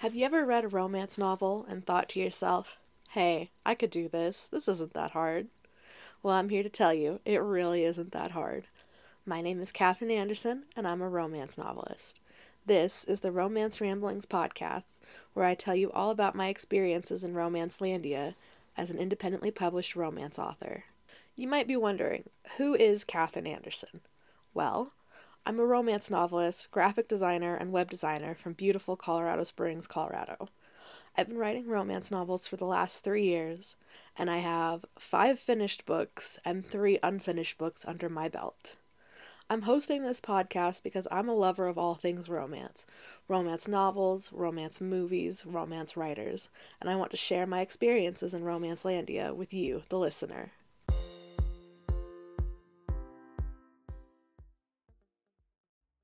Have you ever read a romance novel and thought to yourself, hey, I could do this, this isn't that hard? Well, I'm here to tell you, it really isn't that hard. My name is Katherine Anderson, and I'm a romance novelist. This is the Romance Ramblings podcast, where I tell you all about my experiences in Romance Landia as an independently published romance author. You might be wondering, who is Katherine Anderson? Well, I'm a romance novelist, graphic designer, and web designer from beautiful Colorado Springs, Colorado. I've been writing romance novels for the last three years, and I have five finished books and three unfinished books under my belt. I'm hosting this podcast because I'm a lover of all things romance romance novels, romance movies, romance writers, and I want to share my experiences in Romance Landia with you, the listener.